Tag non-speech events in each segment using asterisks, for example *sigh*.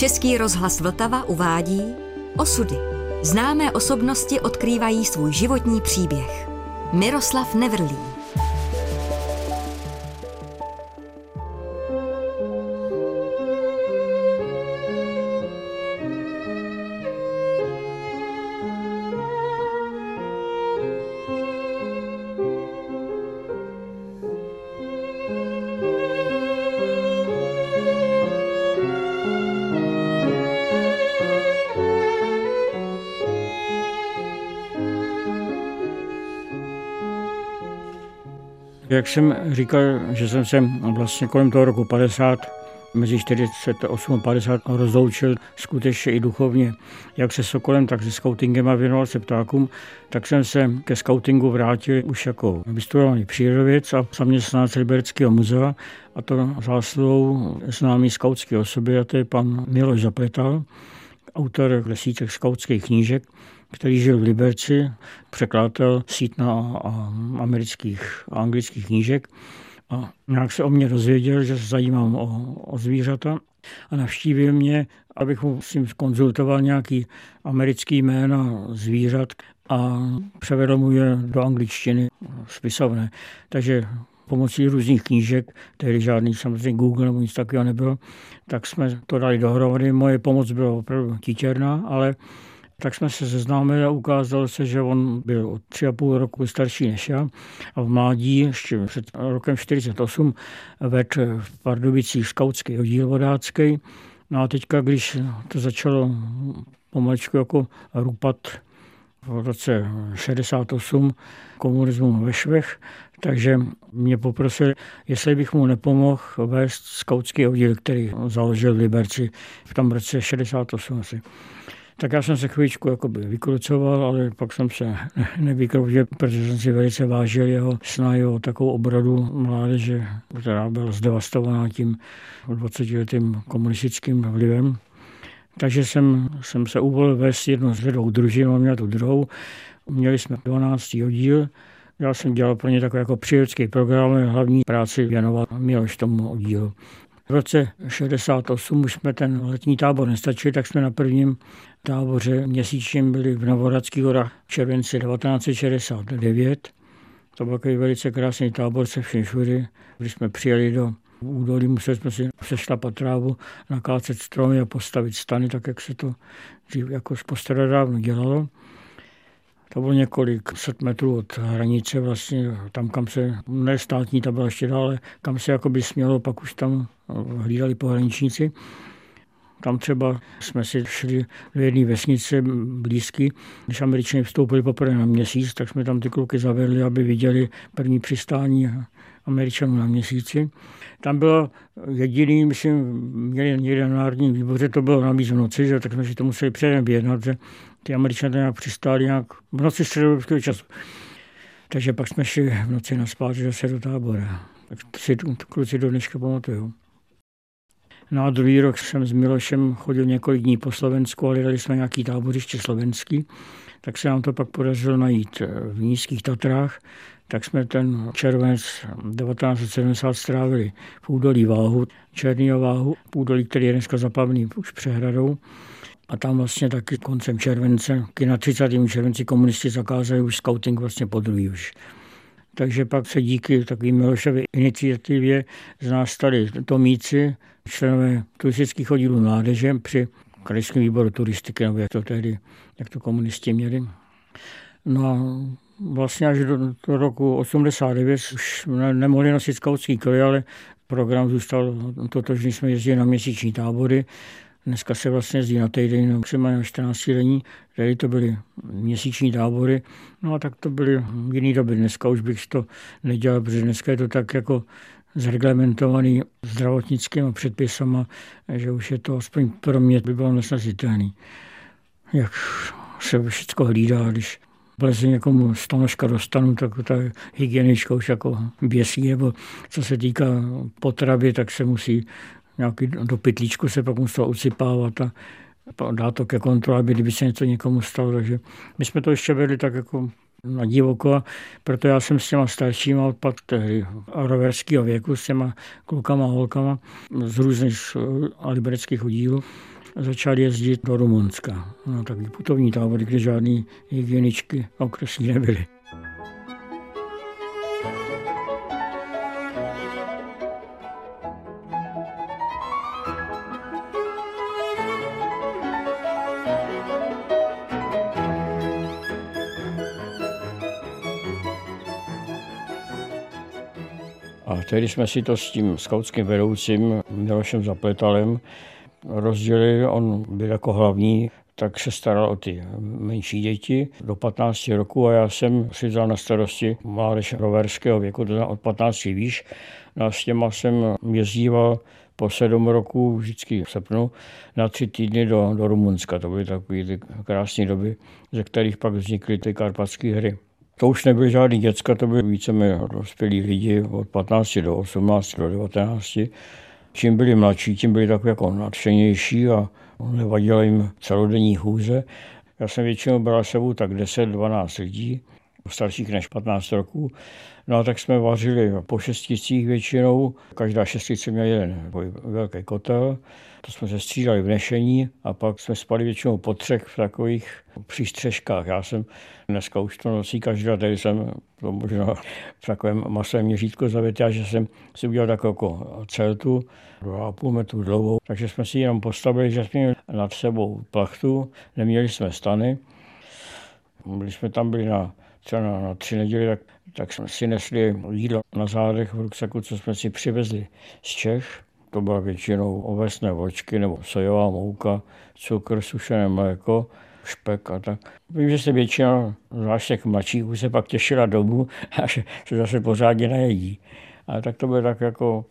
Český rozhlas Vltava uvádí Osudy. Známé osobnosti odkrývají svůj životní příběh. Miroslav Nevrlý. Jak jsem říkal, že jsem se vlastně kolem toho roku 50 mezi 48 a 50 rozloučil skutečně i duchovně, jak se Sokolem, tak se scoutingem a věnoval se ptákům, tak jsem se ke scoutingu vrátil už jako vystudovaný přírodověc a zaměstnanec Libereckého muzea a to zásluhou známý skautské osoby a to je pan Miloš Zapletal, autor lesíček skautských knížek který žil v Liberci, překladatel sítna a amerických a anglických knížek. A nějak se o mě dozvěděl, že se zajímám o, o zvířata a navštívil mě, abych mu s ním konzultoval nějaký americký jména zvířat a převedl mu je do angličtiny spisovné. Takže pomocí různých knížek, tehdy žádný samozřejmě Google nebo nic takového nebylo, tak jsme to dali dohromady. Moje pomoc byla opravdu titěrná, ale tak jsme se seznámili a ukázalo se, že on byl o tři a půl roku starší než já a v mládí, ještě před rokem 48, vedl v Pardubicích skautský oddíl vodácký. No a teďka, když to začalo pomaličku jako rupat v roce 68 komunismu ve Švech, takže mě poprosil, jestli bych mu nepomohl vést skautský oddíl, který založil v Liberci v tom roce 68 asi. Tak já jsem se chvíličku jakoby vykrucoval, ale pak jsem se *laughs* nevykroutil, protože jsem si velice vážil jeho snahy o takovou obradu mládeže, která byla zdevastovaná tím 20-letým komunistickým vlivem. Takže jsem, jsem se uvolil vést jednu z dvou družin, on měl tu druhou. Měli jsme 12. oddíl, já jsem dělal pro ně takový jako přírodský program, hlavní práci věnoval Miloš tomu oddílu. V roce 68 už jsme ten letní tábor nestačili, tak jsme na prvním táboře měsíčním byli v Novoradských horách v červenci 1969. To byl takový velice krásný tábor se všem všude. Když jsme přijeli do údolí, museli jsme si sešlapat trávu, nakácet stromy a postavit stany, tak jak se to dřív jako postradávno dělalo. To bylo několik set metrů od hranice, vlastně tam, kam se, ne státní, ta byla ještě dále, kam se jakoby smělo, pak už tam hlídali pohraničníci. Tam třeba jsme si šli do jedné vesnice blízky. Když američané vstoupili poprvé na měsíc, tak jsme tam ty kluky zavedli, aby viděli první přistání američanů na měsíci. Tam bylo jediný, myslím, měli někde na národním výboře, to bylo navíc v noci, že, tak jsme si to museli předem vyjednat, že ty američané nějak přistáli nějak v noci středověkého času. Takže pak jsme šli v noci na spát zase do tábora. Tak si kluci do dneška pamatuju. No druhý rok jsem s Milošem chodil několik dní po Slovensku a hledali jsme nějaký táboriště slovenský. Tak se nám to pak podařilo najít v Nízkých Tatrách. Tak jsme ten červenec 1970 strávili v údolí Váhu, Černýho Váhu, v údolí, který je dneska zaplavený už přehradou. A tam vlastně taky koncem července, na 30. červenci komunisti zakázali už scouting vlastně po druhý už. Takže pak se díky takovým Milošově iniciativě z nás stali Tomíci, členové turistických oddílů mládeže při krajském výboru turistiky, nebo jak to tehdy, jak to komunisti měli. No a vlastně až do, do roku 89 už ne, nemohli nosit skautský kroj, ale program zůstal totožný, jsme jezdili na měsíční tábory, Dneska se vlastně jezdí na týden, no, třeba na 14 dení, tady to byly měsíční tábory, no a tak to byly jiný doby. Dneska už bych to nedělal, protože dneska je to tak jako zreglementovaný zdravotnickými předpisama, že už je to aspoň pro mě by bylo nesnesitelný. Jak se všechno hlídá, když vleze někomu stanožka dostanu, tak ta hygienička už jako běsí, nebo co se týká potravy, tak se musí nějaký do pytlíčku se pak muselo usypávat a dá to ke kontrole, kdyby se něco někomu stalo. Takže my jsme to ještě vedli tak jako na divoko proto já jsem s těma staršíma odpad tehdy roverského věku, s těma klukama a holkama z různých libereckých oddílů. Začal jezdit do Rumunska. No, takový putovní tábory, kde žádný hygieničky okresní nebyly. A tehdy jsme si to s tím skautským vedoucím Milošem Zapletalem rozdělili. On byl jako hlavní, tak se staral o ty menší děti do 15 roku a já jsem si vzal na starosti mládež roverského věku, to od 15 výš. No a s těma jsem jezdíval po sedm roku, vždycky v srpnu, na tři týdny do, do Rumunska. To byly takové ty krásné doby, ze kterých pak vznikly ty karpatské hry. To už nebyly žádný děcka, to byly víceméně dospělí lidi od 15 do 18 do 19. Čím byli mladší, tím byli tak jako nadšenější a nevadilo jim celodenní chůze. Já jsem většinou bral sebou tak 10-12 lidí, starších než 15 roků. No a tak jsme vařili po šesticích většinou. Každá šestice měla jeden velký kotel. To jsme se střídali v nešení a pak jsme spali většinou po třech v takových přístřežkách. Já jsem dneska už to nosí každý, tady jsem to možná v takovém masovém měřítku zavětěl, že jsem si udělal takovou jako celtu, 2,5 metru dlouhou, takže jsme si jenom postavili, že jsme měli nad sebou plachtu, neměli jsme stany. Když jsme tam byli na, třeba na, na tři neděli, tak, tak jsme si nesli jídlo na zádech v ruksaku, co jsme si přivezli z Čech to byla většinou ovesné vočky nebo sojová mouka, cukr, sušené mléko, špek a tak. Vím, že se většina, zvlášť těch mladších, se pak těšila domů a že se zase pořádně najedí. Ale tak to bylo tak jako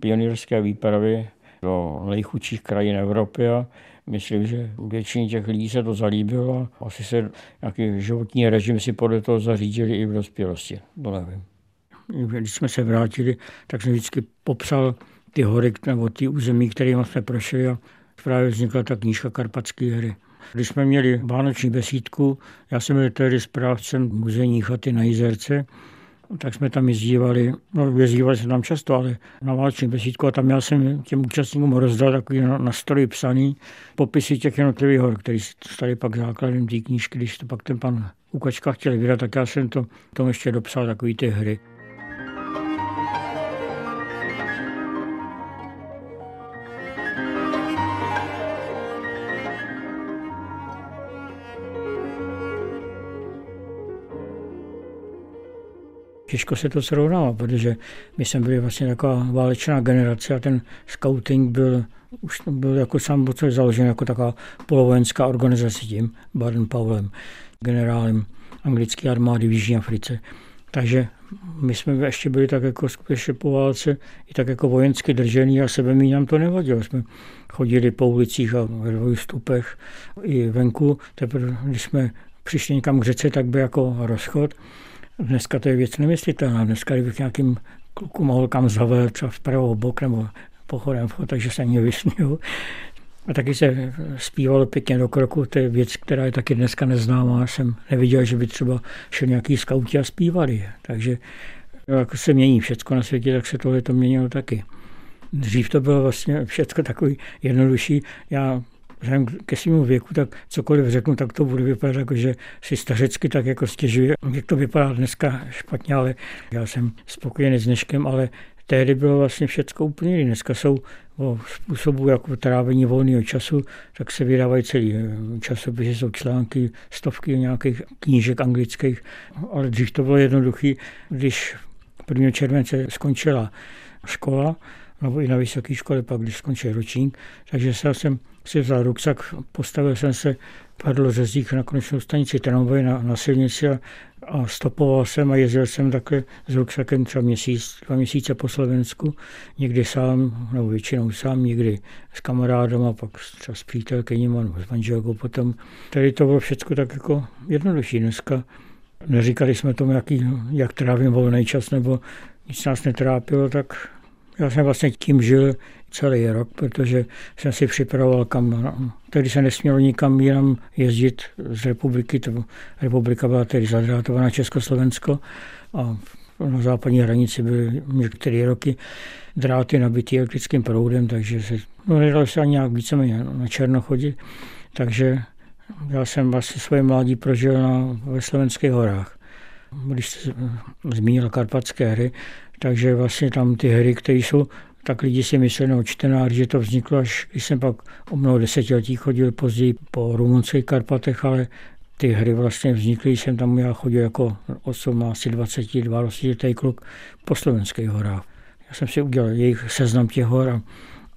pionýrské výpravy do nejchudších krajin Evropy a myslím, že většině těch lidí se to zalíbilo a asi se nějaký životní režim si podle toho zařídili i v dospělosti. To nevím. Když jsme se vrátili, tak jsem vždycky popsal ty hory nebo ty území, kterými jsme prošli a právě vznikla ta knížka Karpatské hry. Když jsme měli vánoční besídku, já jsem byl tehdy správcem muzejní chaty na Jizerce, tak jsme tam jezdívali, no jezdívali jsme tam často, ale na vánoční besídku a tam já jsem těm účastníkům rozdal takový na, story psaný popisy těch jednotlivých hor, který stali pak základem té knížky, když to pak ten pan Ukačka chtěl vydat, tak já jsem to tomu ještě dopsal takový ty hry. Těžko se to srovnalo, protože my jsme byli vlastně taková válečná generace a ten scouting byl už byl jako sám založen jako taková polovojenská organizace tím Baden Paulem, generálem anglické armády v Jižní Africe. Takže my jsme ještě byli tak jako skutečně po válce i tak jako vojensky držený a sebe mi nám to nevadilo. Jsme chodili po ulicích a ve dvou stupech i venku. Teprve, když jsme přišli někam k řece, tak byl jako rozchod. Dneska to je věc nemyslitelná. Dneska, kdybych nějakým klukům mohl kam zavel, třeba vpravo bok nebo pochodem takže se mě vysměl. A taky se zpívalo pěkně do kroku, to je věc, která je taky dneska neznámá. Jsem neviděl, že by třeba šel nějaký skauti a zpívali. Takže jako se mění všechno na světě, tak se tohle to měnilo taky. Dřív to bylo vlastně všechno takový jednodušší. Já vzhledem ke svému věku, tak cokoliv řeknu, tak to bude vypadat jako, že si stařecky tak jako stěžuje. Jak to vypadá dneska špatně, ale já jsem spokojený s dneškem, ale tehdy bylo vlastně všechno úplně jiné. Dneska jsou o způsobu jako trávení volného času, tak se vydávají celý eh, časopisy, jsou články, stovky nějakých knížek anglických, ale dřív to bylo jednoduché, když 1. července skončila škola, nebo i na vysoké škole, pak když skončil ročník, takže se jsem si vzal ruksak, postavil jsem se padl řezík na konečnou stanici tramvaje na, na silnici a, a stopoval jsem a jezdil jsem takhle s ruksakem třeba měsíc, dva měsíce po Slovensku, někdy sám, nebo většinou sám, někdy s kamarádem a pak třeba s přítelkyním nebo s manželkou potom. Tady to bylo všechno tak jako jednodušší dneska. Neříkali jsme tomu, jaký, jak trávím volný čas, nebo nic nás netrápilo, tak já jsem vlastně tím žil celý rok, protože jsem si připravoval kam. Tehdy se nesmělo nikam jinam jezdit z republiky. To republika byla tedy zadrátovaná Československo a na západní hranici byly některé roky dráty nabitý elektrickým proudem, takže se, no, nedalo se ani nějak víceméně na černo chodit. Takže já jsem vlastně svoje mládí prožil na, ve Slovenských horách. Když jste zmínil karpatské hry, takže vlastně tam ty hry, které jsou, tak lidi si mysleli, no čtenář, že to vzniklo až, když jsem pak o mnoho desetiletí chodil později po rumunských Karpatech, ale ty hry vlastně vznikly, jsem tam já chodil jako 18, 20, 22 kluk po slovenských horách. Já jsem si udělal jejich seznam těch hor a,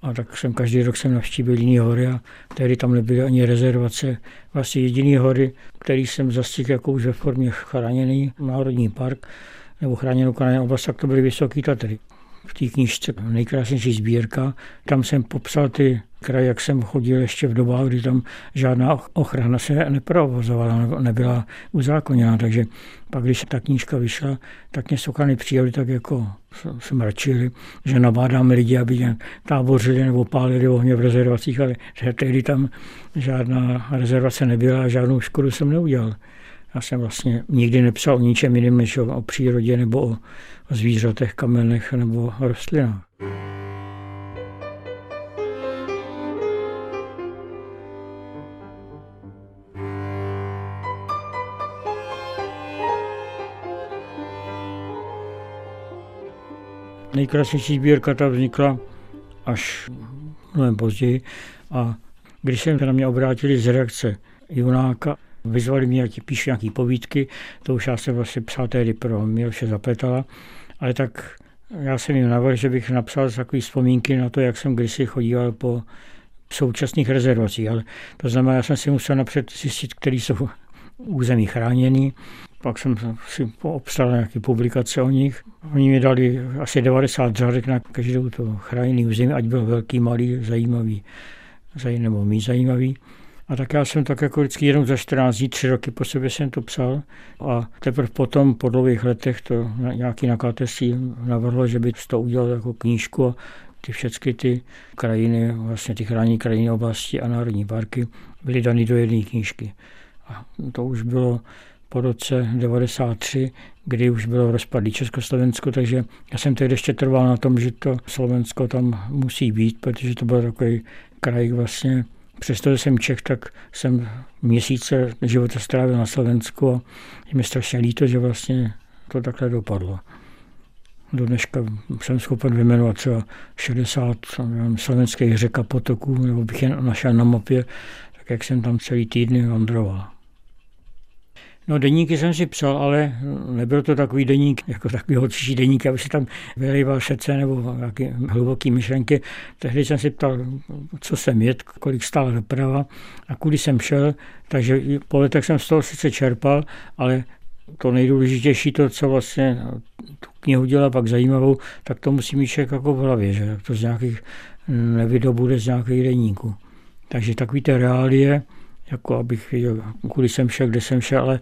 a tak jsem každý rok jsem navštívil jiný hory a tehdy tam nebyly ani rezervace. Vlastně jediný hory, který jsem zastihl jako už ve formě chráněný národní park nebo chráněnou krajinnou oblast, tak to byly Vysoké Tatry v té knižce nejkrásnější sbírka. Tam jsem popsal ty kraje, jak jsem chodil ještě v dobách, kdy tam žádná ochrana se neprovozovala, nebyla uzákoněná, takže pak, když ta knížka vyšla, tak mě sokany přijali tak jako se mračili, že nabádáme lidi, aby tábořili nebo pálili ohně v rezervacích, ale že tehdy tam žádná rezervace nebyla a žádnou škodu jsem neudělal. Já jsem vlastně nikdy nepsal o ničem jiném než o, o přírodě nebo o, o zvířatech, kamenech nebo rostlinách. Nejkrásnější sbírka ta vznikla až mnohem později a když se na mě obrátili z reakce Junáka, Vyzvali mě, ať píšu nějaké povídky, to už já jsem vlastně psal tehdy pro Miloše Zapletala, ale tak já jsem jim navrhl, že bych napsal takové vzpomínky na to, jak jsem kdysi chodíval po současných rezervacích, ale to znamená, já jsem si musel napřed zjistit, které jsou *laughs* území chráněný, pak jsem si obstal nějaké publikace o nich. Oni mi dali asi 90 řádek na každou to chráněný území, ať byl velký, malý, zajímavý, zajímavý nebo mý zajímavý. A tak já jsem tak jako vždycky jenom za 14 dní, tři roky po sobě jsem to psal a teprve potom po dlouhých letech to nějaký nakladatelství navrhlo, že by to udělal jako knížku a ty všechny ty krajiny, vlastně ty chrání krajiny oblasti a národní parky byly dány do jedné knížky. A to už bylo po roce 93, kdy už bylo rozpadlý Československo, takže já jsem tehdy ještě trval na tom, že to Slovensko tam musí být, protože to byl takový kraj vlastně Přestože jsem Čech, tak jsem měsíce života strávil na Slovensku a je mi strašně líto, že vlastně to takhle dopadlo. Do dneška jsem schopen vyjmenovat třeba 60 nevím, slovenských řek a potoků, nebo bych je našel na mapě, tak jak jsem tam celý týdny vandroval. No deníky jsem si psal, ale nebyl to takový deník, jako takový holčičí deník, aby si tam vylejval šece nebo nějaké hluboký myšlenky. Tehdy jsem si ptal, co jsem jet, kolik stála doprava a kudy jsem šel, takže po letech jsem z toho sice čerpal, ale to nejdůležitější, to, co vlastně tu knihu dělá pak zajímavou, tak to musí mít člověk jako v hlavě, že to z nějakých nevydobude z nějakých deníků. Takže takový ty reálie, jako abych věděl, kudy jsem šel, kde jsem šel, ale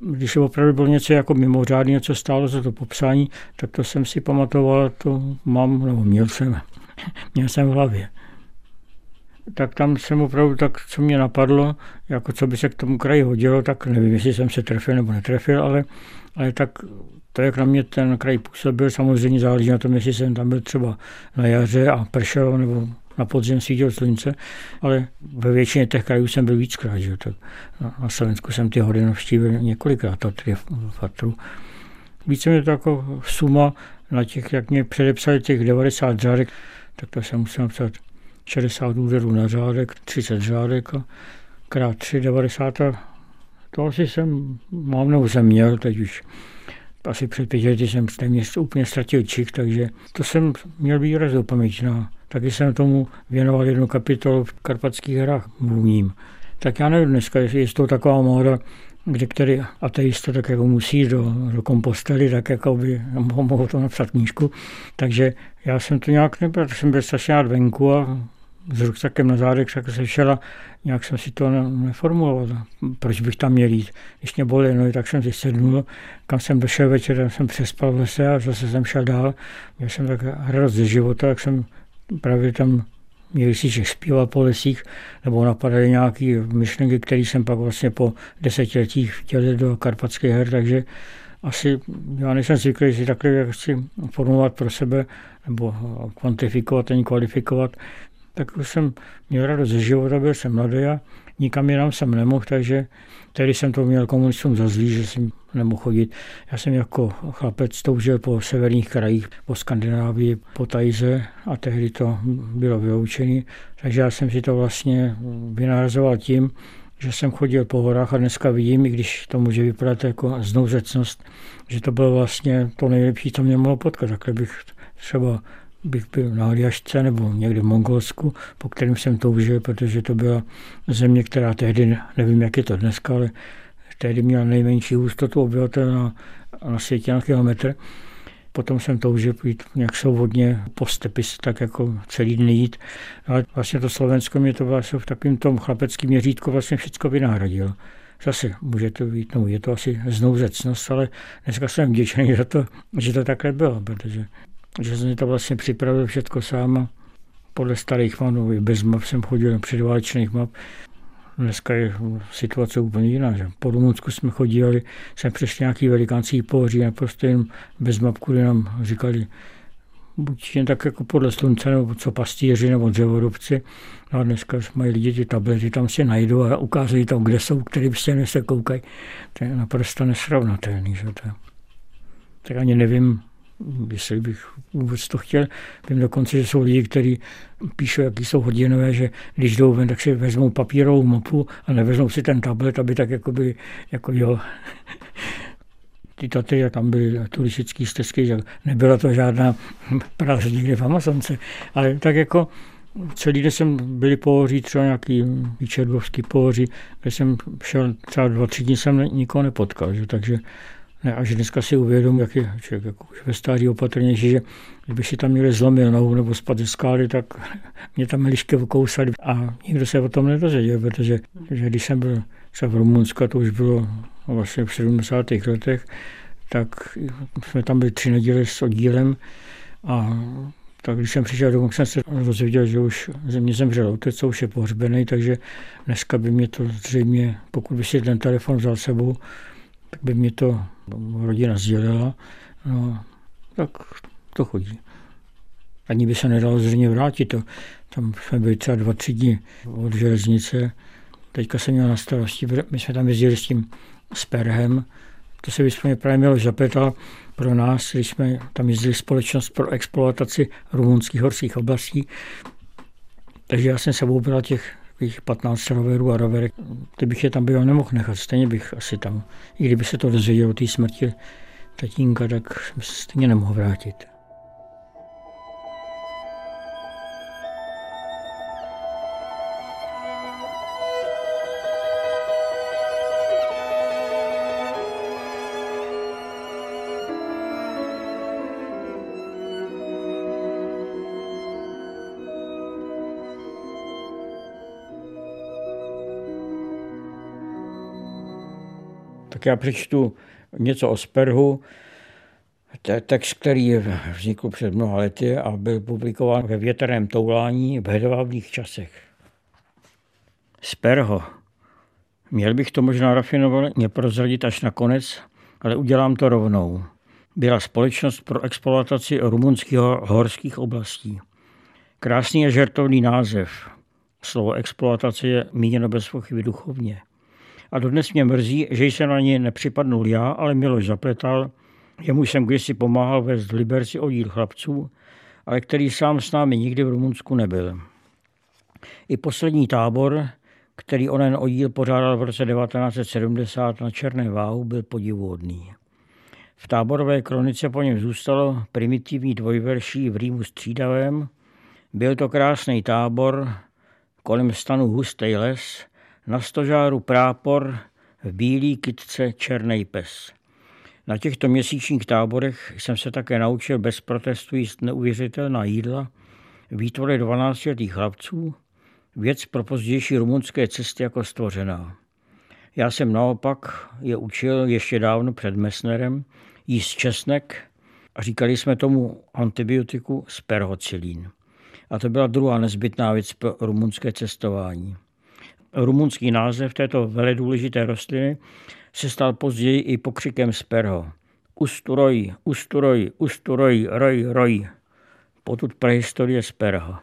když opravdu bylo něco jako mimořádné, něco stálo za to popsání, tak to jsem si pamatoval, to mám, nebo měl jsem, *laughs* měl jsem v hlavě. Tak tam jsem opravdu tak, co mě napadlo, jako co by se k tomu kraji hodilo, tak nevím, jestli jsem se trefil nebo netrefil, ale, ale tak to, jak na mě ten kraj působil, samozřejmě záleží na tom, jestli jsem tam byl třeba na jaře a pršelo, nebo na podzim svítil slunce, ale ve většině těch krajů jsem byl víckrát. Že? Tak na Slovensku jsem ty hory navštívil několikrát, Tatry v Fatru. Více mě to jako suma na těch, jak mě předepsali těch 90 řádek, tak to jsem musel napsat 60 úderů na řádek, 30 řádek a krát 3, 90. To asi jsem, mám nebo jsem měl, teď už asi před pěti lety jsem téměř úplně ztratil čich, takže to jsem měl výraz do paměti na Taky jsem tomu věnoval jednu kapitolu v Karpatských hrách mluvním. Tak já nevím dneska, jestli je to taková móda, kde který ateista tak jako musí do, do kompostely, tak jako by mohl to napsat knížku. Takže já jsem to nějak nebyl, jsem byl strašně venku a s ruksakem na zádech tak se šel a nějak jsem si to neformuloval. Proč bych tam měl jít? Když mě bolí no, tak jsem si sednul, kam jsem došel večer, jsem přespal v lese a zase jsem šel dál. Měl jsem tak radost ze života, tak jsem právě tam Čech zpívat po lesích, nebo napadaly nějaké myšlenky, které jsem pak vlastně po desetiletích vtělil do karpatských her, takže asi já nejsem zvyklý si takhle jak chci formovat pro sebe nebo kvantifikovat ani kvalifikovat, tak už jsem měl radost ze života, byl jsem mladý a nikam jinam jsem nemohl, takže tehdy jsem to měl komunistům za zlý, že jsem nemohl chodit. Já jsem jako chlapec toužil po severních krajích, po Skandinávii, po Tajze a tehdy to bylo vyloučené. Takže já jsem si to vlastně vynahrazoval tím, že jsem chodil po horách a dneska vidím, i když to může vypadat jako znouzecnost, že to bylo vlastně to nejlepší, co mě mohlo potkat. Takhle bych třeba bych byl na Aljašce nebo někde v Mongolsku, po kterém jsem toužil, protože to byla země, která tehdy, nevím, jak je to dneska, ale tehdy měla nejmenší hustotu obyvatel na, na světě na kilometr. Potom jsem toužil jít nějak svobodně po stepi, tak jako celý den jít. Ale vlastně to Slovensko mě to vlastně v takovém tom chlapeckém měřítku vlastně všechno vynahradilo. Zase může to být, no je to asi znouzecnost, ale dneska jsem vděčný za to, že to takhle bylo, protože že jsem to vlastně připravil všechno sám podle starých manů, bez map jsem chodil na předválečných map. Dneska je situace úplně jiná. Že? Po Rumunsku jsme chodili, jsme přešli nějaký velikánský pohoří prostě jen bez map, kudy nám říkali, buď jen tak jako podle slunce, nebo co pastíři, nebo dřevorubci. No a dneska mají lidi ty tablety, tam si najdou a ukáží tam, kde jsou, který stěny se koukají. To je naprosto nesrovnatelný. Že to. Tak ani nevím, jestli bych vůbec to chtěl. Vím dokonce, že jsou lidi, kteří píšou, jaký jsou hodinové, že když jdou ven, tak si vezmou papírovou mapu a nevezmou si ten tablet, aby tak jako by, jako jo, *laughs* ty Tatry, tam byly turistické stezky, že nebyla to žádná *laughs* práce někde v Amazonce, ale tak jako celý den jsem byli pohoří, třeba nějaký Čerdovský pohoří, kde jsem šel třeba dva, tři dny jsem nikoho nepotkal, že? takže ne, až dneska si uvědomím, jak je člověk jako ve stáří opatrnější, že kdyby si tam měli zlomil nohu nebo spad ze skály, tak *laughs* mě tam lišky ukousali a nikdo se o tom nedozvěděl, protože že když jsem byl třeba v Rumunsku, to už bylo vlastně v 70. letech, tak jsme tam byli tři neděle s oddílem a tak když jsem přišel domů, jsem se dozvěděl, že už mě zemřel otec, co už je pohřbený, takže dneska by mě to zřejmě, pokud by si ten telefon vzal sebou, tak by mě to rodina sdělila. No, tak to chodí. Ani by se nedalo zřejmě vrátit. To, tam jsme byli třeba dva, tři dny od železnice. Teďka jsem měl na starosti, my jsme tam jezdili s tím Sperhem, to se vysponě právě mělo zapětal pro nás, když jsme tam jezdili společnost pro exploataci rumunských horských oblastí. Takže já jsem se bral těch takových 15 roverů a roverek. Kdybych je tam byl nemohl nechat, stejně bych asi tam, i kdyby se to dozvěděl o té smrti tatínka, tak se stejně nemohl vrátit. Tak já přečtu něco o Sperhu, text, který vznikl před mnoha lety a byl publikován ve větrném toulání v hedvábných časech. Sperho. Měl bych to možná rafinovaně prozradit až na konec, ale udělám to rovnou. Byla společnost pro exploataci rumunských horských oblastí. Krásný a žertovný název. Slovo exploatace je míněno bez pochyby duchovně a dodnes mě mrzí, že jsem na ně nepřipadnul já, ale Miloš Zapletal, jemu jsem kdysi pomáhal vést Liberci oddíl chlapců, ale který sám s námi nikdy v Rumunsku nebyl. I poslední tábor, který onen oddíl pořádal v roce 1970 na Černé váhu, byl podivuhodný. V táborové kronice po něm zůstalo primitivní dvojverší v Rýmu střídavém. Byl to krásný tábor, kolem stanu hustý les, na stožáru prápor, v bílý kytce černý pes. Na těchto měsíčních táborech jsem se také naučil bez protestu jíst neuvěřitelná jídla, výtvory 12 letých chlapců, věc pro pozdější rumunské cesty jako stvořená. Já jsem naopak je učil ještě dávno před Messnerem jíst česnek a říkali jsme tomu antibiotiku sperhocilín. A to byla druhá nezbytná věc pro rumunské cestování rumunský název této veledůležité rostliny se stal později i pokřikem sperho. usturoj, usturoj, usturoj, roj, roj. Potud prehistorie z Perha.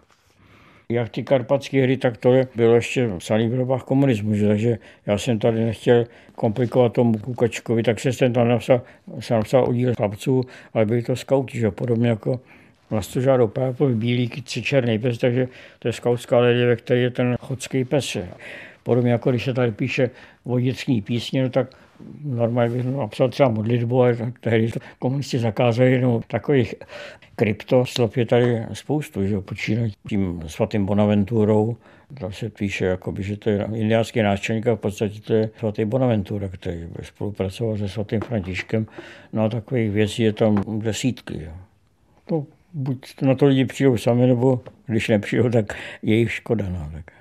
Jak ty karpatské hry, tak to bylo ještě psaný v dobách komunismu, že? takže já jsem tady nechtěl komplikovat tomu Kukačkovi, tak jsem tam napsal, jsem napsal oddíl chlapců, ale byli to skauti, že? podobně jako vlastožár opápl, bílý kytce, černý pes, takže to je skautská ledě, ve které je ten chodský pes. Podobně jako když se tady píše vodický písně, no tak normálně bych napsal třeba modlitbu, ale tehdy to komunisti zakázali, no takových kryptoslov je tady spoustu, že počínají tím svatým Bonaventurou, to se píše, jakoby, že to je indiánský náčelník a v podstatě to je svatý Bonaventura, který spolupracoval se svatým Františkem. No a takových věcí je tam desítky. Jo. To buď na to lidi přijdou sami, nebo když nepřijdou, tak je jich škoda. No, tak.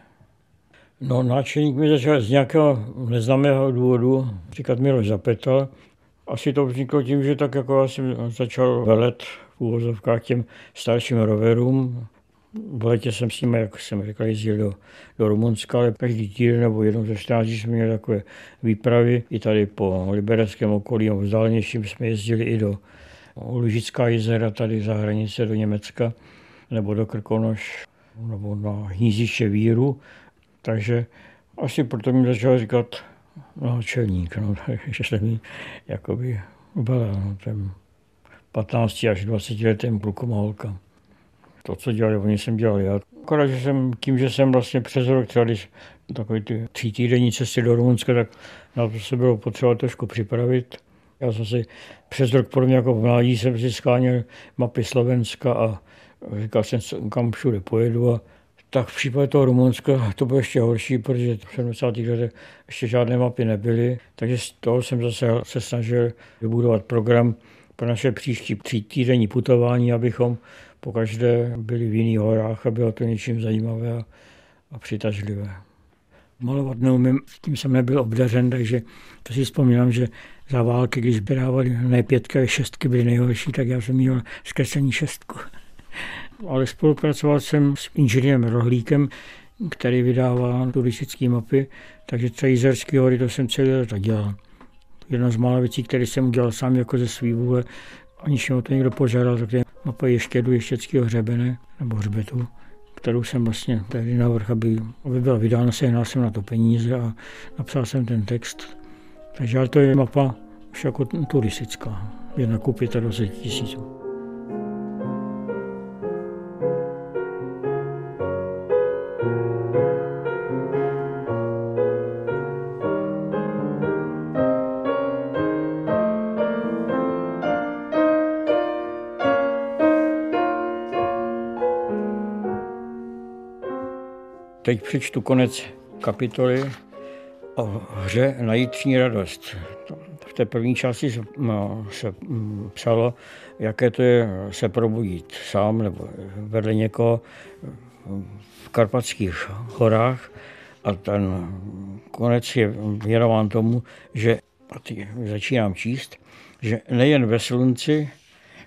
No, náčelník mi začal z nějakého neznámého důvodu říkat Miloš Zapetal. Asi to vzniklo tím, že tak jako já jsem začal velet v úvozovkách těm starším roverům. V letě jsem s nimi, jak jsem říkal, jezdil do, do Rumunska, ale každý týden nebo jednou ze 14 jsme měli takové výpravy. I tady po libereckém okolí, vzdálenějším jsme jezdili i do Lužická jezera, tady za hranice do Německa, nebo do Krkonoš, nebo na hnízdiště Víru. Takže asi proto mi začal říkat náčelník, no, takže *laughs* jsem mi jakoby byla no, ten 15 až 20 letým klukom holka. To, co dělali, oni jsem dělal já. Akorát, že jsem tím, že jsem vlastně přes rok třeba, když takový ty tří týdenní cesty do Rumunska, tak na to se bylo potřeba trošku připravit. Já jsem si přes rok, podobně jako v mládí, jsem si skáněl mapy Slovenska a říkal jsem, kam všude pojedu a tak v případě toho Rumunska to bylo ještě horší, protože v 70. letech ještě žádné mapy nebyly, takže z toho jsem zase se snažil vybudovat program pro naše příští týdenní putování, abychom po každé byli v jiných horách a bylo to něčím zajímavé a přitažlivé. Malovat neumím, s tím jsem nebyl obdařen, takže to si vzpomínám, že za války, když vydávali ne pětky, ale šestky byly nejhorší, tak já jsem měl zkreslení šestku. Ale spolupracoval jsem s inženýrem Rohlíkem, který vydává turistické mapy, takže třeba Jizerský hory to jsem celý léta dělal. Jedna z mála věcí, které jsem udělal sám jako ze svý vůle, aniž mě to někdo požádal, tak je mapa Ještědu, Ještěckého hřebene nebo hřbetu, kterou jsem vlastně tehdy navrhl, aby, aby byla vydána, sehnal jsem na to peníze a napsal jsem ten text. Takže ale to je mapa už jako turistická, jedna ku 25 tisíců. Teď přečtu konec kapitoly o hře na jitřní radost. V té první části se, no, se mm, psalo, jaké to je se probudit sám nebo vedle někoho v karpatských horách. A ten konec je věnován tomu, že, a teď začínám číst, že nejen ve slunci,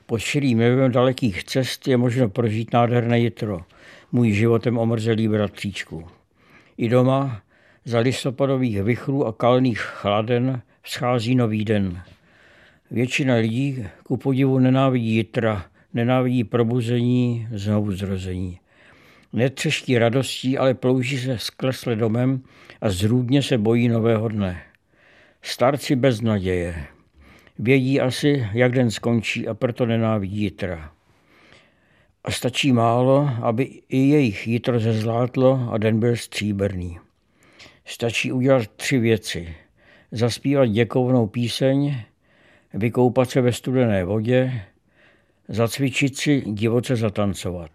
pod širým dalekých cest je možno prožít nádherné jitro – můj životem omrzelý bratříčku. I doma za listopadových vychrů a kalných chladen vzchází nový den. Většina lidí ku podivu nenávidí jitra, nenávidí probuzení, znovu zrození. Netřeští radostí, ale plouží se sklesle domem a zrůdně se bojí nového dne. Starci bez naděje. Vědí asi, jak den skončí a proto nenávidí jitra. A stačí málo, aby i jejich jitro zezlátlo a den byl stříbrný. Stačí udělat tři věci. Zaspívat děkovnou píseň, vykoupat se ve studené vodě, zacvičit si divoce zatancovat.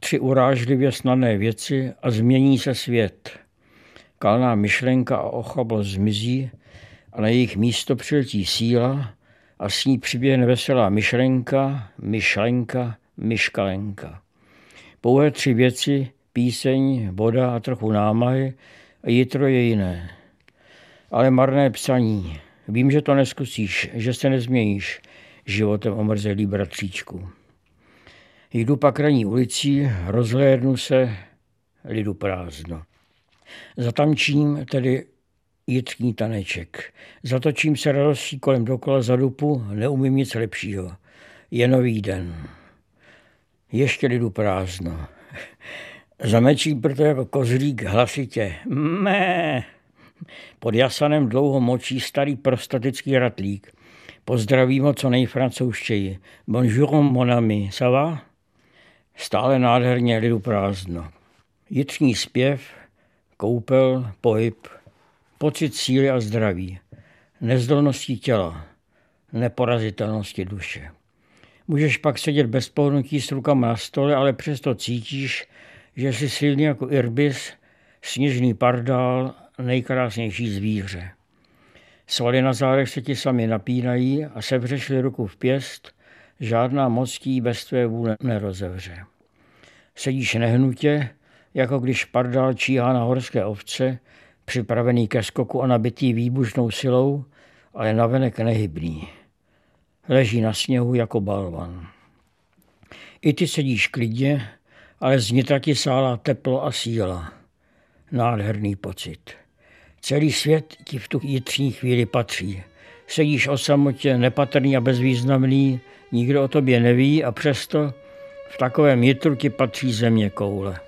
Tři urážlivě snadné věci a změní se svět. Kalná myšlenka a ochablost zmizí a na jejich místo přiletí síla a s ní přiběhne veselá myšlenka, myšlenka, myškalenka. Pouhé tři věci, píseň, voda a trochu námahy a jitro je jiné. Ale marné psaní. Vím, že to neskusíš, že se nezměníš životem omrzelý bratříčku. Jdu pak raní ulicí, rozhlédnu se, lidu prázdno. Za tamčím, tedy jitřní taneček. Zatočím se radostí kolem dokola za dupu, neumím nic lepšího. Je nový den. Ještě lidu prázdno. *laughs* Zamečí proto jako kozlík hlasitě. Mé. Pod jasanem dlouho močí starý prostatický ratlík. Pozdravím ho co nejfrancouzštěji. Bonjour mon ami, ça va? Stále nádherně lidu prázdno. Jitřní zpěv, koupel, pohyb, pocit síly a zdraví, nezdolnosti těla, neporazitelnosti duše. Můžeš pak sedět bez pohnutí s rukama na stole, ale přesto cítíš, že jsi silný jako irbis, sněžný pardál, nejkrásnější zvíře. Svaly na zádech se ti sami napínají a sevřeš ruku v pěst, žádná moc tí bez tvé vůle nerozevře. Sedíš nehnutě, jako když pardál číhá na horské ovce, připravený ke skoku a nabitý výbušnou silou, ale navenek nehybný. Leží na sněhu jako balvan. I ty sedíš klidně, ale znitra ti sálá teplo a síla. Nádherný pocit. Celý svět ti v tu jitřní chvíli patří. Sedíš o samotě, nepatrný a bezvýznamný, nikdo o tobě neví a přesto v takovém jitru ti patří země koule.